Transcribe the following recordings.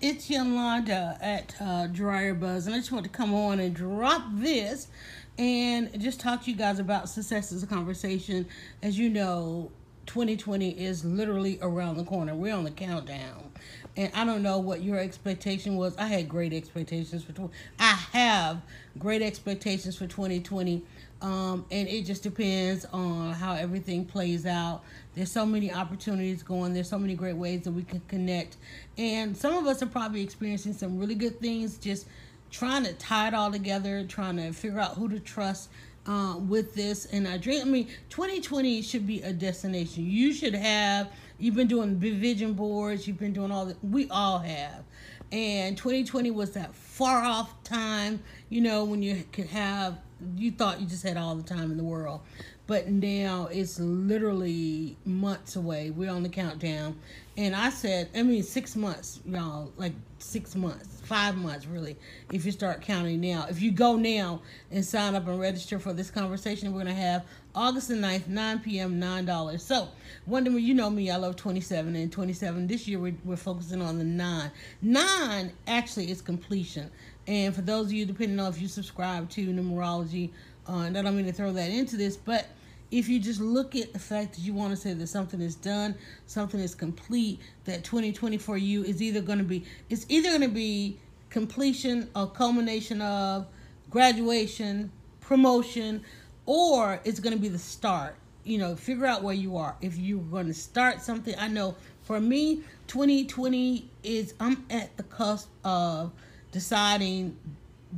it's Yolanda at uh, Dryer Buzz, and I just want to come on and drop this and just talk to you guys about success as a conversation. As you know, 2020 is literally around the corner. We're on the countdown, and I don't know what your expectation was. I had great expectations for 20. I have great expectations for 2020, um, and it just depends on how everything plays out. There's so many opportunities going. There's so many great ways that we can connect, and some of us are probably experiencing some really good things. Just trying to tie it all together, trying to figure out who to trust uh, with this. And I dream. I mean, 2020 should be a destination. You should have. You've been doing vision boards. You've been doing all that. We all have. And 2020 was that far off time. You know when you could have. You thought you just had all the time in the world. But now it's literally months away. We're on the countdown. And I said, I mean, six months, y'all, like six months, five months, really, if you start counting now. If you go now and sign up and register for this conversation, we're going to have August the 9th, 9 p.m., $9. So, Wonder, you know me, I love 27 and 27. This year, we're, we're focusing on the nine. Nine actually is completion. And for those of you, depending on if you subscribe to numerology, uh, and I don't mean to throw that into this, but if you just look at the fact that you want to say that something is done, something is complete, that 2020 for you is either going to be, it's either going to be completion or culmination of graduation, promotion, or it's going to be the start. You know, figure out where you are. If you're going to start something, I know for me, 2020 is, I'm at the cusp of deciding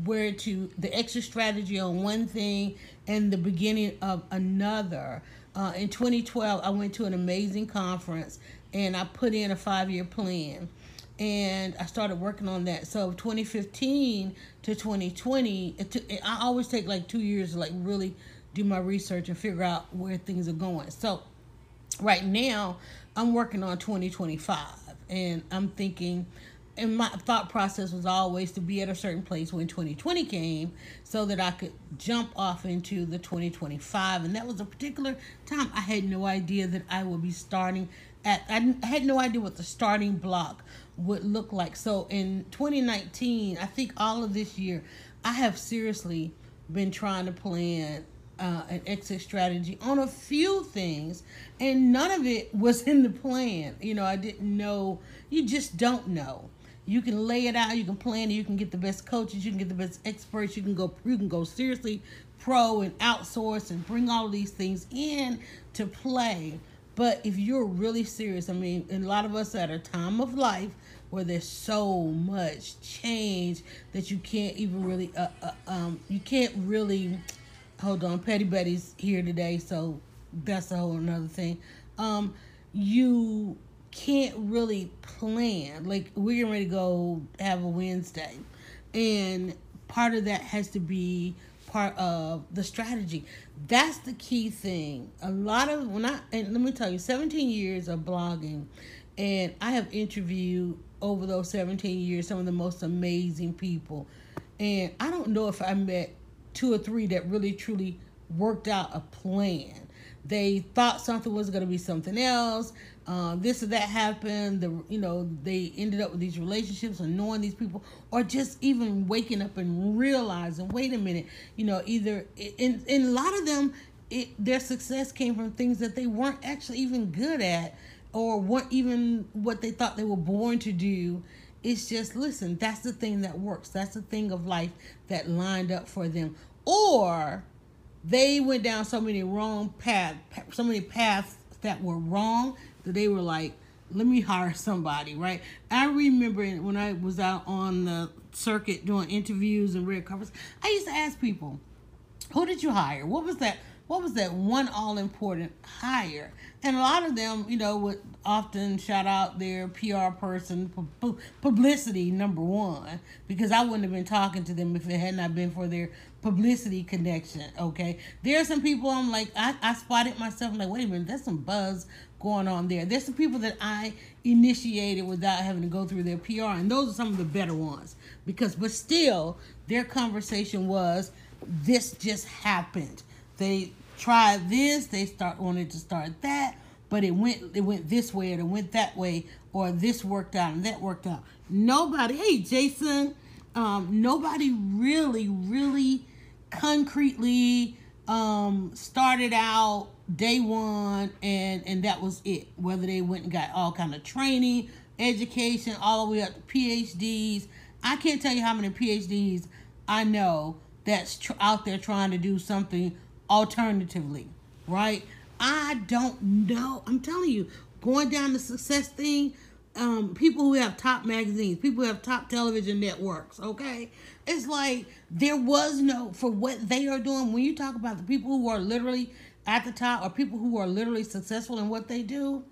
where to the extra strategy on one thing and the beginning of another. Uh, in 2012, I went to an amazing conference and I put in a five year plan and I started working on that. So 2015 to 2020, it I always take like two years to like really do my research and figure out where things are going. So right now, I'm working on 2025 and I'm thinking and my thought process was always to be at a certain place when 2020 came so that I could jump off into the 2025 and that was a particular time I had no idea that I would be starting at I had no idea what the starting block would look like so in 2019 I think all of this year I have seriously been trying to plan uh, an exit strategy on a few things, and none of it was in the plan. You know, I didn't know. You just don't know. You can lay it out. You can plan it. You can get the best coaches. You can get the best experts. You can go. You can go seriously pro and outsource and bring all these things in to play. But if you're really serious, I mean, a lot of us at a time of life where there's so much change that you can't even really, uh, uh, um, you can't really hold on petty betty's here today so that's a whole another thing um you can't really plan. Like we're getting ready to go have a wednesday. And part of that has to be part of the strategy. That's the key thing. A lot of when i and let me tell you 17 years of blogging and i have interviewed over those 17 years some of the most amazing people. And i don't know if i met two or three that really truly worked out a plan. They thought something was going to be something else. Uh, this or that happened. The you know they ended up with these relationships and knowing these people, or just even waking up and realizing, wait a minute, you know, either in in a lot of them, it, their success came from things that they weren't actually even good at, or weren't even what they thought they were born to do it's just listen, that's the thing that works. That's the thing of life that lined up for them. Or they went down so many wrong paths, so many paths that were wrong that they were like, let me hire somebody, right? I remember when I was out on the circuit doing interviews and red carpets, I used to ask people, who did you hire? What was that what was that one all important hire? And a lot of them, you know, would often shout out their PR person, pu- pu- publicity number one, because I wouldn't have been talking to them if it had not been for their publicity connection. Okay, there are some people I'm like, I, I spotted myself I'm like, wait a minute, there's some buzz going on there. There's some people that I initiated without having to go through their PR, and those are some of the better ones because, but still, their conversation was, this just happened. They tried this, they start wanted to start that, but it went it went this way it went that way, or this worked out and that worked out. Nobody, hey Jason, um, nobody really, really concretely um started out day one and and that was it. Whether they went and got all kind of training education all the way up to phds i can't tell you how many phds i know that's tr- out there trying to do something alternatively right? I don't know. I'm telling you going down the success thing um, people who have top magazines, people who have top television networks, okay? It's like there was no, for what they are doing, when you talk about the people who are literally at the top or people who are literally successful in what they do,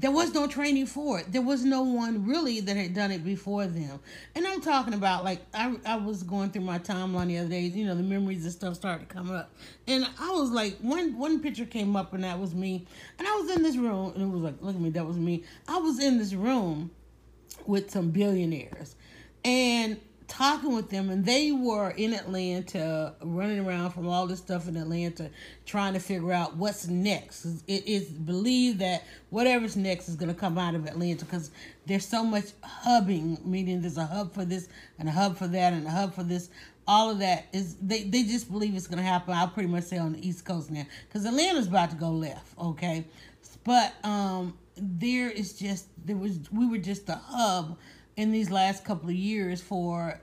there was no training for it. There was no one really that had done it before them. And I'm talking about like I, I was going through my timeline the other day, you know, the memories and stuff started to come up. And I was like, one one picture came up and that was me. And I was in this room and it was like, look at me, that was me. I was in this room with some billionaires and talking with them and they were in Atlanta running around from all this stuff in Atlanta trying to figure out what's next. It is believed that whatever's next is going to come out of Atlanta because there's so much hubbing, meaning there's a hub for this and a hub for that and a hub for this. All of that is they, they just believe it's going to happen. I'll pretty much say on the East Coast now because Atlanta's about to go left. Okay, but um, there is just there was we were just a hub in these last couple of years for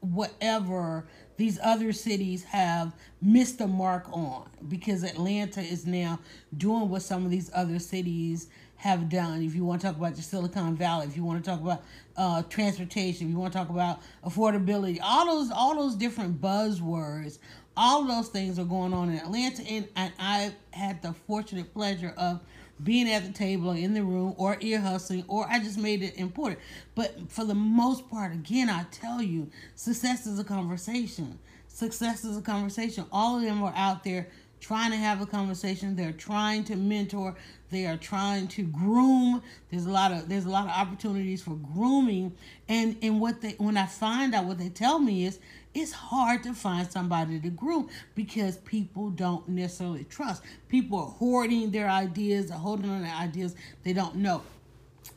whatever these other cities have missed the mark on because Atlanta is now doing what some of these other cities have done. If you want to talk about the Silicon Valley, if you want to talk about uh, transportation, if you want to talk about affordability, all those all those different buzzwords, all those things are going on in Atlanta, and, and I had the fortunate pleasure of being at the table or in the room or ear hustling or I just made it important. But for the most part, again, I tell you, success is a conversation. Success is a conversation. All of them are out there trying to have a conversation. They're trying to mentor. They are trying to groom. There's a lot of there's a lot of opportunities for grooming. And and what they when I find out what they tell me is it's hard to find somebody to groom because people don't necessarily trust. People are hoarding their ideas, are holding on to ideas they don't know.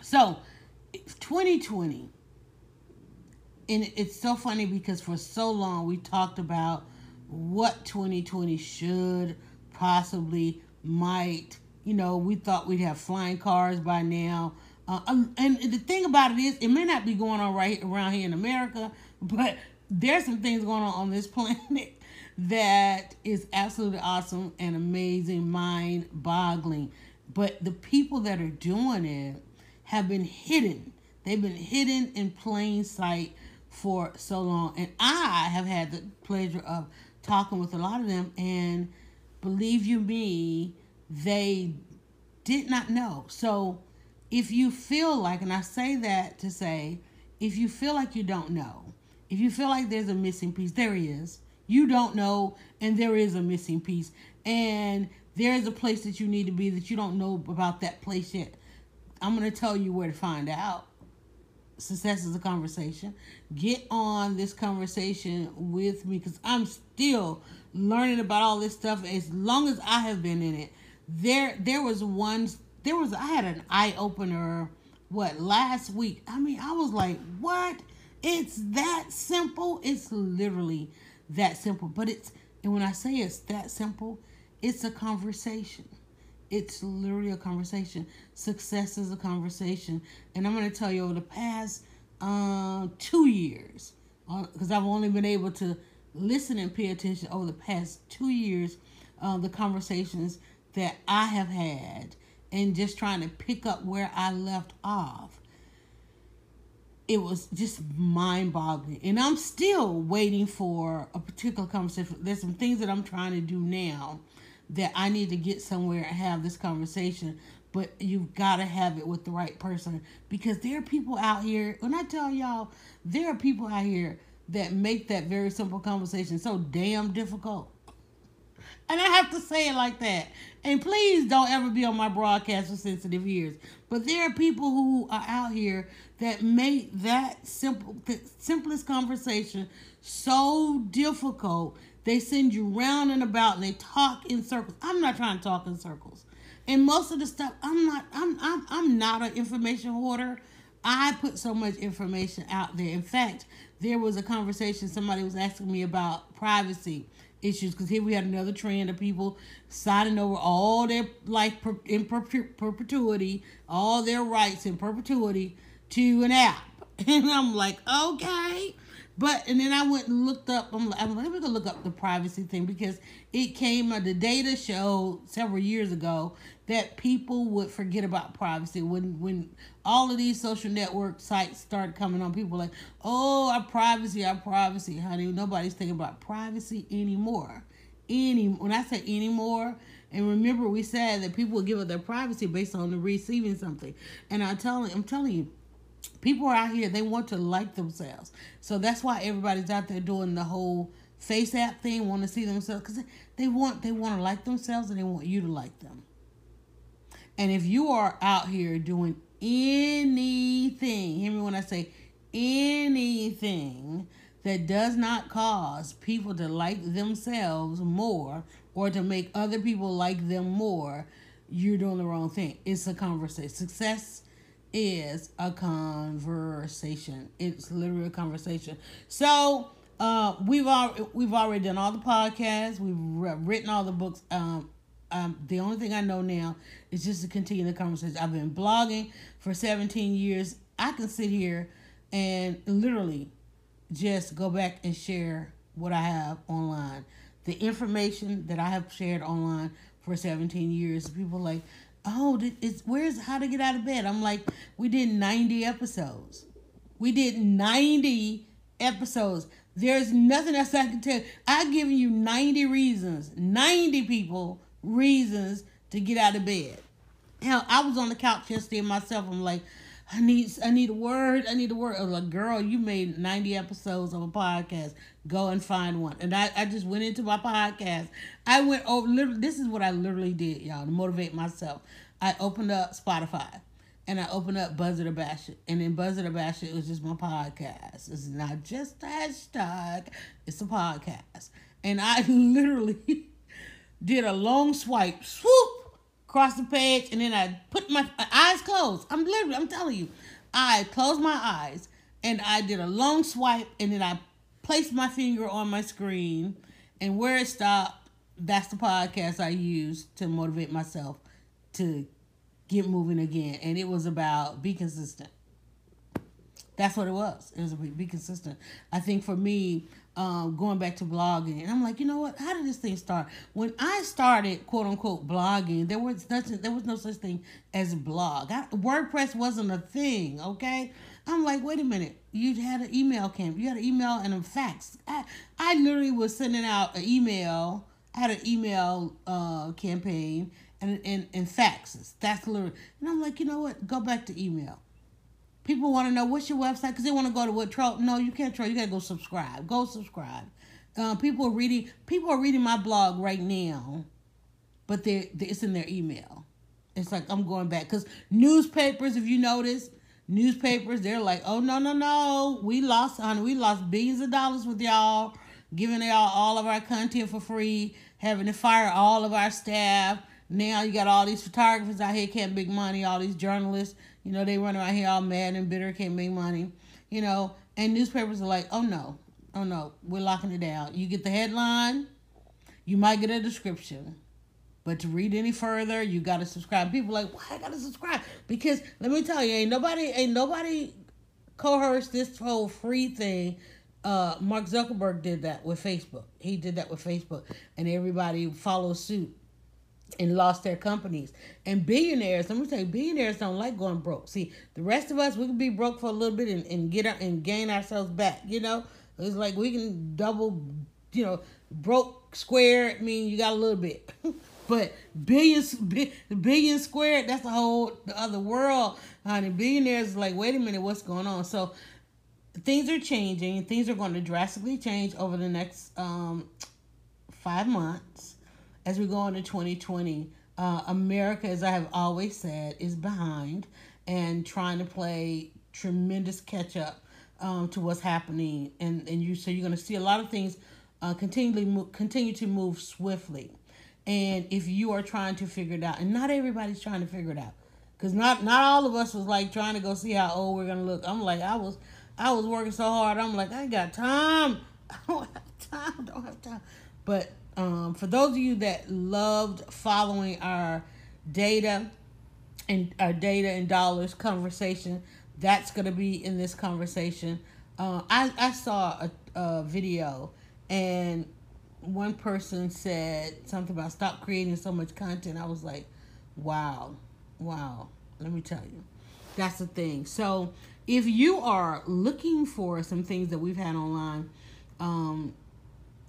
So, 2020, and it's so funny because for so long we talked about what 2020 should possibly might you know we thought we'd have flying cars by now uh, um, and the thing about it is it may not be going on right around here in america but there's some things going on on this planet that is absolutely awesome and amazing mind boggling but the people that are doing it have been hidden. They've been hidden in plain sight for so long. And i have had the pleasure of talking with a lot of them and believe you me they did not know. So if you feel like and i say that to say if you feel like you don't know if you feel like there's a missing piece there is you don't know and there is a missing piece and there is a place that you need to be that you don't know about that place yet i'm going to tell you where to find out success is a conversation. Get on this conversation with me because I'm still learning about all this stuff as long as I have been in it. There there was one there was I had an eye opener what last week. I mean, I was like, "What? It's that simple? It's literally that simple." But it's and when I say it's that simple, it's a conversation. It's literally a conversation. Success is a conversation. And I'm going to tell you over the past uh, two years, because I've only been able to listen and pay attention over the past two years, uh, the conversations that I have had, and just trying to pick up where I left off. It was just mind boggling. And I'm still waiting for a particular conversation. There's some things that I'm trying to do now that I need to get somewhere and have this conversation. But you've got to have it with the right person because there are people out here. When I tell y'all, there are people out here that make that very simple conversation so damn difficult. And I have to say it like that. And please don't ever be on my broadcast for sensitive ears. But there are people who are out here that make that simple, simplest conversation so difficult. They send you round and about and they talk in circles. I'm not trying to talk in circles. And most of the stuff, I'm not. I'm. I'm. I'm not an information hoarder. I put so much information out there. In fact, there was a conversation somebody was asking me about privacy issues because here we had another trend of people signing over all their life in perpe- perpetuity, all their rights in perpetuity to an app. And I'm like, okay. But and then I went and looked up. I'm like, I'm like, let me go look up the privacy thing because it came. Uh, the data showed several years ago that people would forget about privacy when when all of these social network sites started coming on. People like, oh, our privacy, our privacy, honey. Nobody's thinking about privacy anymore. Any when I say anymore, and remember we said that people will give up their privacy based on the receiving something. And I telling, I'm telling you people are out here they want to like themselves. So that's why everybody's out there doing the whole face app thing want to see themselves because they want they want to like themselves and they want you to like them. And if you are out here doing anything hear me when i say anything that does not cause people to like themselves more or to make other people like them more you're doing the wrong thing. It's a conversation success is a conversation. It's literally a conversation. So uh, we've all we've already done all the podcasts. We've written all the books. Um, um, the only thing I know now is just to continue the conversation. I've been blogging for 17 years. I can sit here and literally just go back and share what I have online. The information that I have shared online for 17 years. People like, oh, it's where's how to get out of bed? I'm like, we did 90 episodes. We did 90 episodes. There's nothing else I can tell. I've given you 90 reasons, 90 people reasons to get out of bed. Hell, I was on the couch yesterday myself. I'm like, I need I need a word. I need a word. I was like, girl, you made 90 episodes of a podcast. Go and find one. And I, I just went into my podcast. I went over literally this is what I literally did, y'all, to motivate myself. I opened up Spotify and I opened up Buzzer to Bash It. And in Buzzer to Bash It, it was just my podcast. It's not just a hashtag, it's a podcast. And I literally did a long swipe, swoop, across the page, and then I put my eyes closed. I'm literally, I'm telling you, I closed my eyes and I did a long swipe, and then I placed my finger on my screen, and where it stopped, that's the podcast I used to motivate myself to get moving again. And it was about be consistent. That's what it was. It was be consistent. I think for me, um, going back to blogging, and I'm like, you know what? How did this thing start? When I started, quote unquote, blogging, there was nothing, there was no such thing as blog. I, WordPress wasn't a thing. Okay, I'm like, wait a minute. You had an email camp. You had an email and a fax. I, I literally was sending out an email. I had an email uh, campaign and, and, and faxes. That's literally. And I'm like, you know what? Go back to email. People want to know what's your website because they want to go to what troll. No, you can't troll. You gotta go subscribe. Go subscribe. Uh, people are reading. People are reading my blog right now, but they it's in their email. It's like I'm going back because newspapers. If you notice, newspapers they're like, oh no no no, we lost honey, we lost billions of dollars with y'all, giving y'all all of our content for free, having to fire all of our staff. Now you got all these photographers out here can't make money. All these journalists you know, they run around here all mad and bitter, can't make money. You know, and newspapers are like, oh no, oh no, we're locking it down. You get the headline, you might get a description. But to read any further, you gotta subscribe. People like, why I gotta subscribe? Because let me tell you, ain't nobody ain't nobody coerced this whole free thing. Uh, Mark Zuckerberg did that with Facebook. He did that with Facebook, and everybody follows suit and lost their companies. And billionaires, let me tell you, billionaires don't like going broke. See, the rest of us, we can be broke for a little bit and, and get our, and gain ourselves back. You know, it's like we can double, you know, broke square. I mean, you got a little bit, but billions, billion squared, that's a whole other world, honey. Billionaires like, wait a minute, what's going on? So things are changing. Things are going to drastically change over the next um, five months as we go into 2020. Uh, America, as I have always said, is behind and trying to play tremendous catch up um, to what's happening, and and you so you're going to see a lot of things uh, continually move, continue to move swiftly, and if you are trying to figure it out, and not everybody's trying to figure it out, because not not all of us was like trying to go see how old we're gonna look. I'm like I was I was working so hard. I'm like I ain't got time. I don't have time. I don't have time. But um, for those of you that loved following our data and our data and dollars conversation, that's going to be in this conversation. Uh, I, I saw a, a video and one person said something about stop creating so much content. I was like, wow, wow. Let me tell you, that's the thing. So if you are looking for some things that we've had online, um,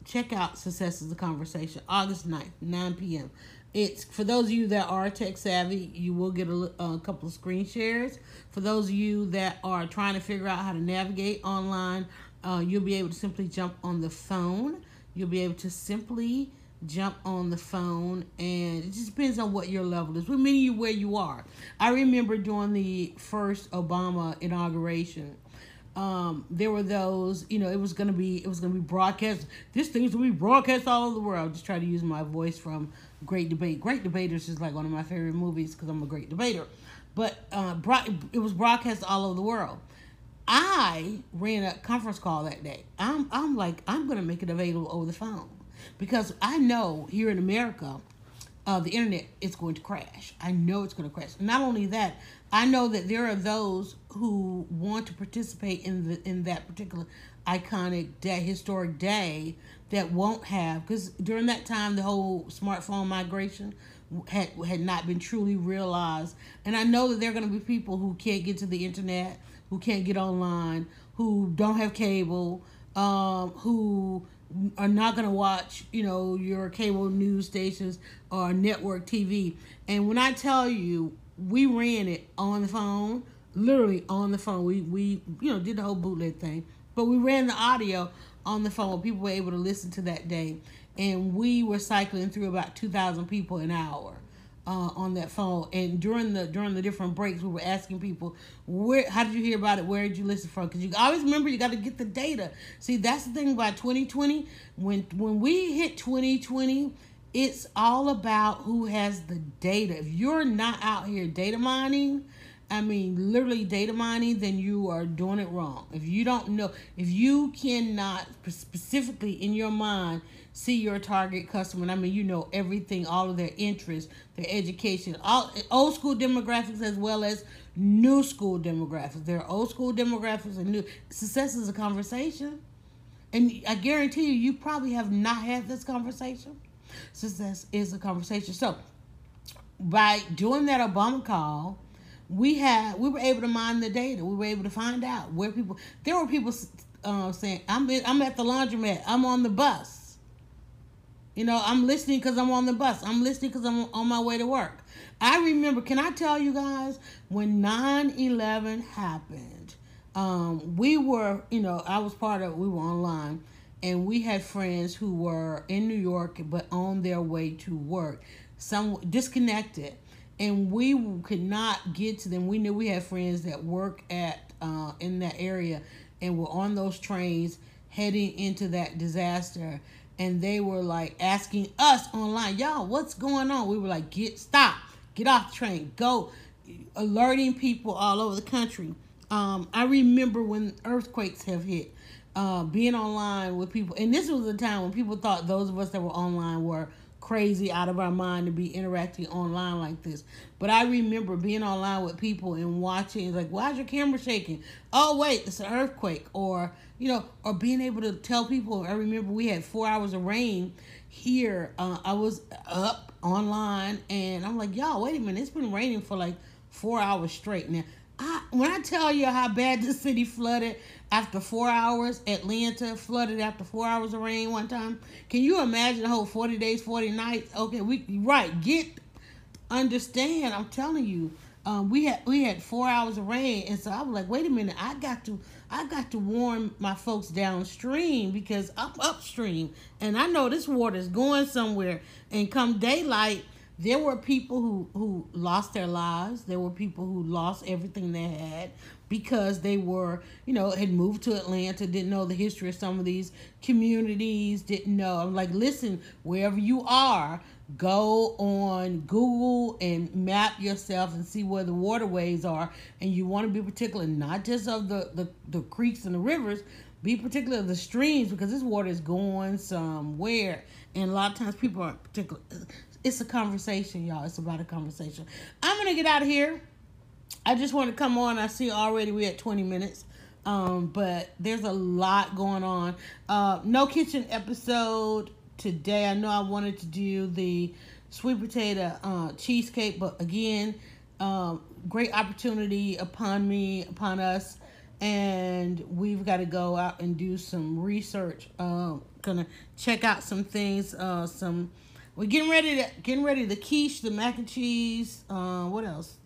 check out Success is a Conversation, August 9th, 9 p.m. It's for those of you that are tech savvy, you will get a, a couple of screen shares. For those of you that are trying to figure out how to navigate online, uh, you'll be able to simply jump on the phone. You'll be able to simply jump on the phone, and it just depends on what your level is. We're meeting you where you are. I remember during the first Obama inauguration, um, there were those, you know, it was gonna be it was gonna be broadcast. This thing's gonna be broadcast all over the world. Just try to use my voice from Great Debate. Great Debaters is like one of my favorite movies because I'm a great debater. But uh, it was broadcast all over the world. I ran a conference call that day. I'm I'm like I'm gonna make it available over the phone because I know here in America, uh, the internet is going to crash. I know it's going to crash. Not only that, I know that there are those who want to participate in the in that particular iconic day, historic day that won't have because during that time the whole smartphone migration had had not been truly realized, and I know that there are going to be people who can't get to the internet, who can't get online, who don't have cable, um, who are not going to watch, you know, your cable news stations or network TV. And when I tell you, we ran it on the phone, literally on the phone. We we you know did the whole bootleg thing, but we ran the audio on the phone. People were able to listen to that day, and we were cycling through about two thousand people an hour. Uh, on that phone. And during the during the different breaks we were asking people where how did you hear about it? Where did you listen from? Because you always remember you got to get the data. See that's the thing about 2020 when when we hit 2020 it's all about who has the data. If you're not out here data mining I mean, literally data mining, then you are doing it wrong. If you don't know, if you cannot specifically in your mind see your target customer, I mean, you know everything, all of their interests, their education, all old school demographics as well as new school demographics. There are old school demographics and new. Success is a conversation, and I guarantee you, you probably have not had this conversation. Success is a conversation. So, by doing that Obama call we had we were able to mine the data. We were able to find out where people. There were people uh, saying, "I'm I'm at the laundromat. I'm on the bus." You know, I'm listening because I'm on the bus. I'm listening because I'm on my way to work. I remember. Can I tell you guys when 9/11 happened? Um, we were, you know, I was part of. We were online, and we had friends who were in New York but on their way to work. Some disconnected and we could not get to them. We knew we had friends that work at uh, in that area and were on those trains heading into that disaster. And they were like asking us online, y'all, what's going on? We were like, get stop, get off the train, go, alerting people all over the country. Um, I remember when earthquakes have hit, uh, being online with people, and this was a time when people thought those of us that were online were crazy out of our mind to be interacting online like this. But I remember being online with people and watching, it's like, why's your camera shaking? Oh, wait, it's an earthquake. Or, you know, or being able to tell people, I remember we had four hours of rain here. Uh, I was up online and I'm like, y'all, wait a minute, it's been raining for like four hours straight now. I, when I tell you how bad the city flooded, after four hours. Atlanta flooded after four hours of rain one time. Can you imagine the whole 40 days, 40 nights? Okay, we right. Get understand. I'm telling you. Um, we had we had four hours of rain, and so I was like, wait a minute, I got to I got to warn my folks downstream because I'm upstream, and I know this water is going somewhere. And come daylight, there were people who who lost their lives. There were people who lost everything they had because they were, you know, had moved to Atlanta, didn't know the history of some of these communities, didn't know. I'm like, listen, wherever you are, go on Google and map yourself and see where the waterways are. And you want to be particular, not just of the, the, the creeks and the rivers, be particular of the streams because this water is going somewhere. And a lot of times people aren't particular. It's a conversation, y'all. It's about a conversation. I'm going to get out of here. I just want to come on. I see already we're at 20 minutes. Um, but there's a lot going on. Uh, no kitchen episode today. I know I wanted to do the sweet potato uh, cheesecake, but again, um, great opportunity upon me, upon us, and we've got to go out and do some research. Um, gonna check out some things. Uh, some we're getting ready to getting ready the quiche, the mac and cheese. Uh, what else?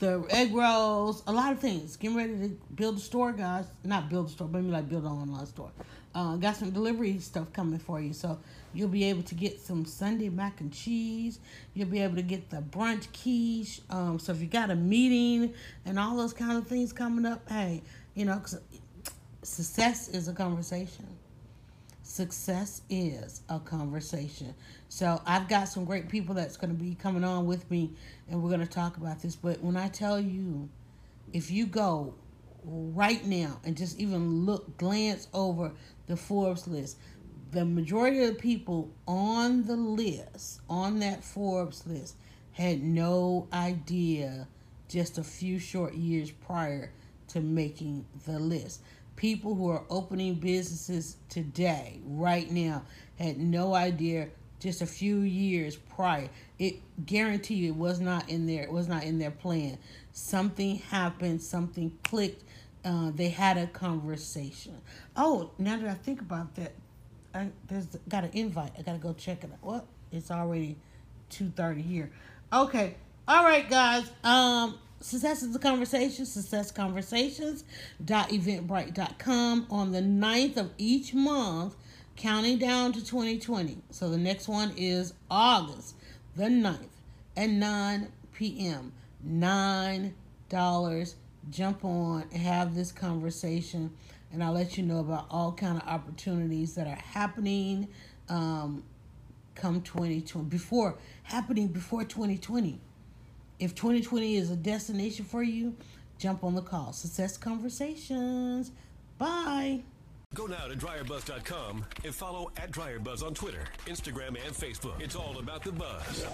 The egg rolls, a lot of things. Getting ready to build a store, guys. Not build a store, but maybe like build an online store. Uh, got some delivery stuff coming for you. So you'll be able to get some Sunday mac and cheese. You'll be able to get the brunch quiche. Um, so if you got a meeting and all those kind of things coming up, hey, you know, success is a conversation. Success is a conversation. So I've got some great people that's going to be coming on with me, and we're going to talk about this. But when I tell you, if you go right now and just even look, glance over the Forbes list, the majority of the people on the list, on that Forbes list, had no idea just a few short years prior to making the list. People who are opening businesses today, right now, had no idea just a few years prior. It guarantee it was not in there. It was not in their plan. Something happened. Something clicked. Uh, they had a conversation. Oh, now that I think about that, I there's got an invite. I gotta go check it out. Well, it's already two thirty here. Okay. All right, guys. Um, Success is a conversation, successconversations.eventbrite.com on the 9th of each month counting down to 2020. So the next one is August the 9th at 9 p.m. $9. Jump on and have this conversation and I'll let you know about all kind of opportunities that are happening um, come 2020 before happening before 2020. If 2020 is a destination for you, jump on the call. Success Conversations. Bye. Go now to dryerbuzz.com and follow at dryerbuzz on Twitter, Instagram, and Facebook. It's all about the buzz.